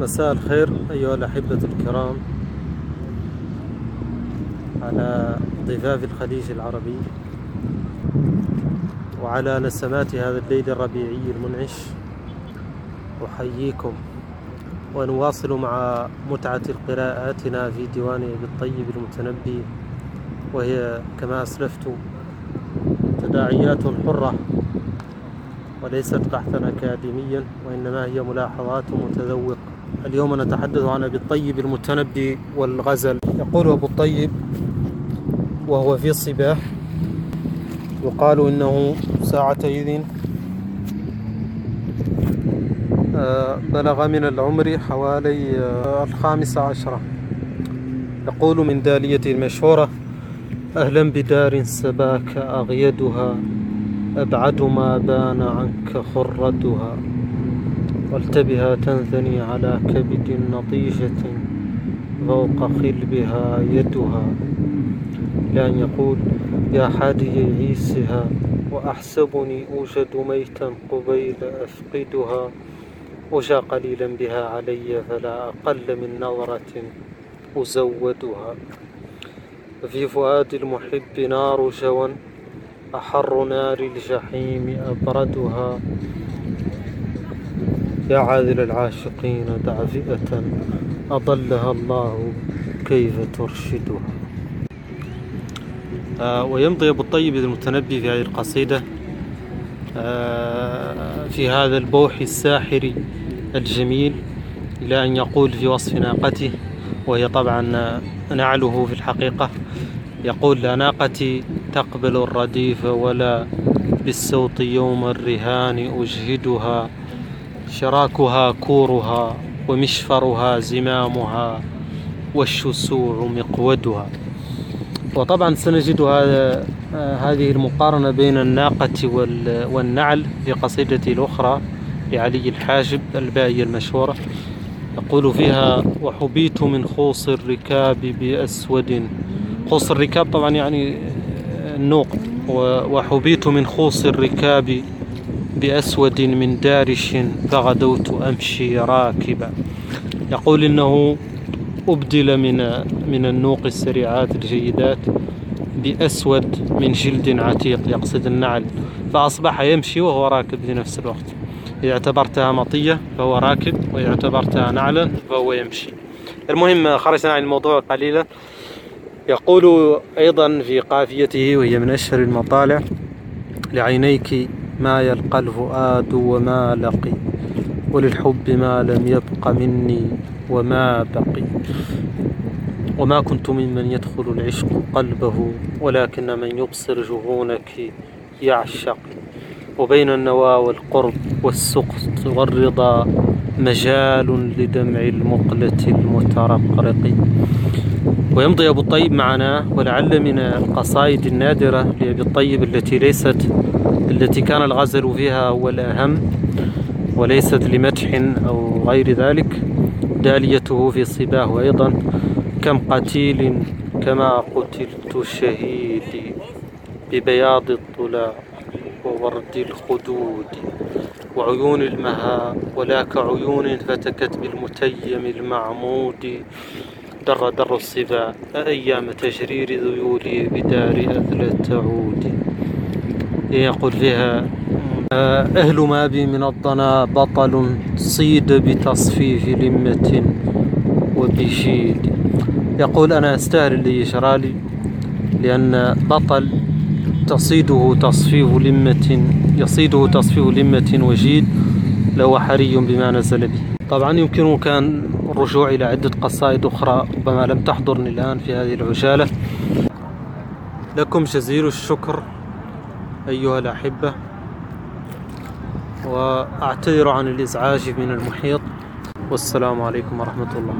مساء الخير أيها الأحبة الكرام على ضفاف الخليج العربي وعلى نسمات هذا الليل الربيعي المنعش. أحييكم ونواصل مع متعة قراءاتنا في ديوان أبي الطيب المتنبي وهي كما أسلفت تداعيات حرة وليست بحثا أكاديميا وإنما هي ملاحظات متذوق اليوم نتحدث عن أبي الطيب المتنبي والغزل. يقول أبو الطيب وهو في الصباح يقال إنه ساعتئذ آه، بلغ من العمر حوالي آه، الخامسة عشرة يقول من دالية المشهورة أهلا بدار سباك أغيدها أبعد ما بان عنك خردها. والتبها تنثني على كبد نطيجة فوق خلبها يدها. لأن يقول يا حادي عيسها وأحسبني أوجد ميتا قبيل أفقدها وجا قليلا بها علي فلا أقل من نظرة أزودها. في فؤاد المحب نار جوى أحر نار الجحيم أبردها. يا عاذل العاشقين دع فئة أضلها الله كيف ترشدها. آه ويمضي أبو الطيب المتنبي في هذه القصيدة آه في هذا البوح الساحر الجميل إلى أن يقول في وصف ناقته وهي طبعا نعله في الحقيقة يقول لا ناقتي تقبل الرديف ولا بالسوط يوم الرهان أجهدها شراكها كورها ومشفرها زمامها والشسوع مقودها. وطبعا سنجد هذا هذه المقارنة بين الناقة والنعل في قصيدته الأخرى لعلي الحاجب البائية المشهورة يقول فيها وحبيت من خوص الركاب بأسود. خوص الركاب طبعا يعني النوق. وحبيت من خوص الركاب بأسود من دارش فغدوت أمشي راكبا. يقول إنه أبدل من من النوق السريعات الجيدات بأسود من جلد عتيق يقصد النعل فأصبح يمشي وهو راكب في نفس الوقت. إذا اعتبرتها مطية فهو راكب وإذا اعتبرتها نعلا فهو يمشي. المهم خرجنا عن الموضوع قليلا. يقول أيضا في قافيته وهي من أشهر المطالع لعينيك ما يلقى الفؤاد وما لقي. وللحب ما لم يبق مني وما بقي. وما كنت ممن يدخل العشق قلبه ولكن من يبصر جفونك يعشق. وبين النوى والقرب والسقط والرضا مجال لدمع المقلة المترقرق. ويمضي أبو الطيب معنا ولعل من القصائد النادرة لأبي الطيب التي ليست التي كان الغزل فيها هو الأهم وليست لمدح أو غير ذلك داليته في صباه أيضا كم قتيل كما قتلت شهيدي ببياض الطلاع وورد الخدود وعيون المها ولاك عيون فتكت بالمتيم المعمود در در الصبا أيام تجرير ذيولي بدار أثلة تعود يقول فيها أهل ما بي من الضنا بطل صيد بتصفيف لمة وبشيد يقول أنا أستاهل اللي يشرالي لأن بطل تصيده تصفيف لمة يصيده تصفيف لمة وجيد لو حري بما نزل به. طبعا يمكن كان الرجوع إلى عدة قصائد أخرى ربما لم تحضرني الآن في هذه العجالة. لكم جزيل الشكر أيها الأحبة وأعتذر عن الإزعاج من المحيط. والسلام عليكم ورحمة الله.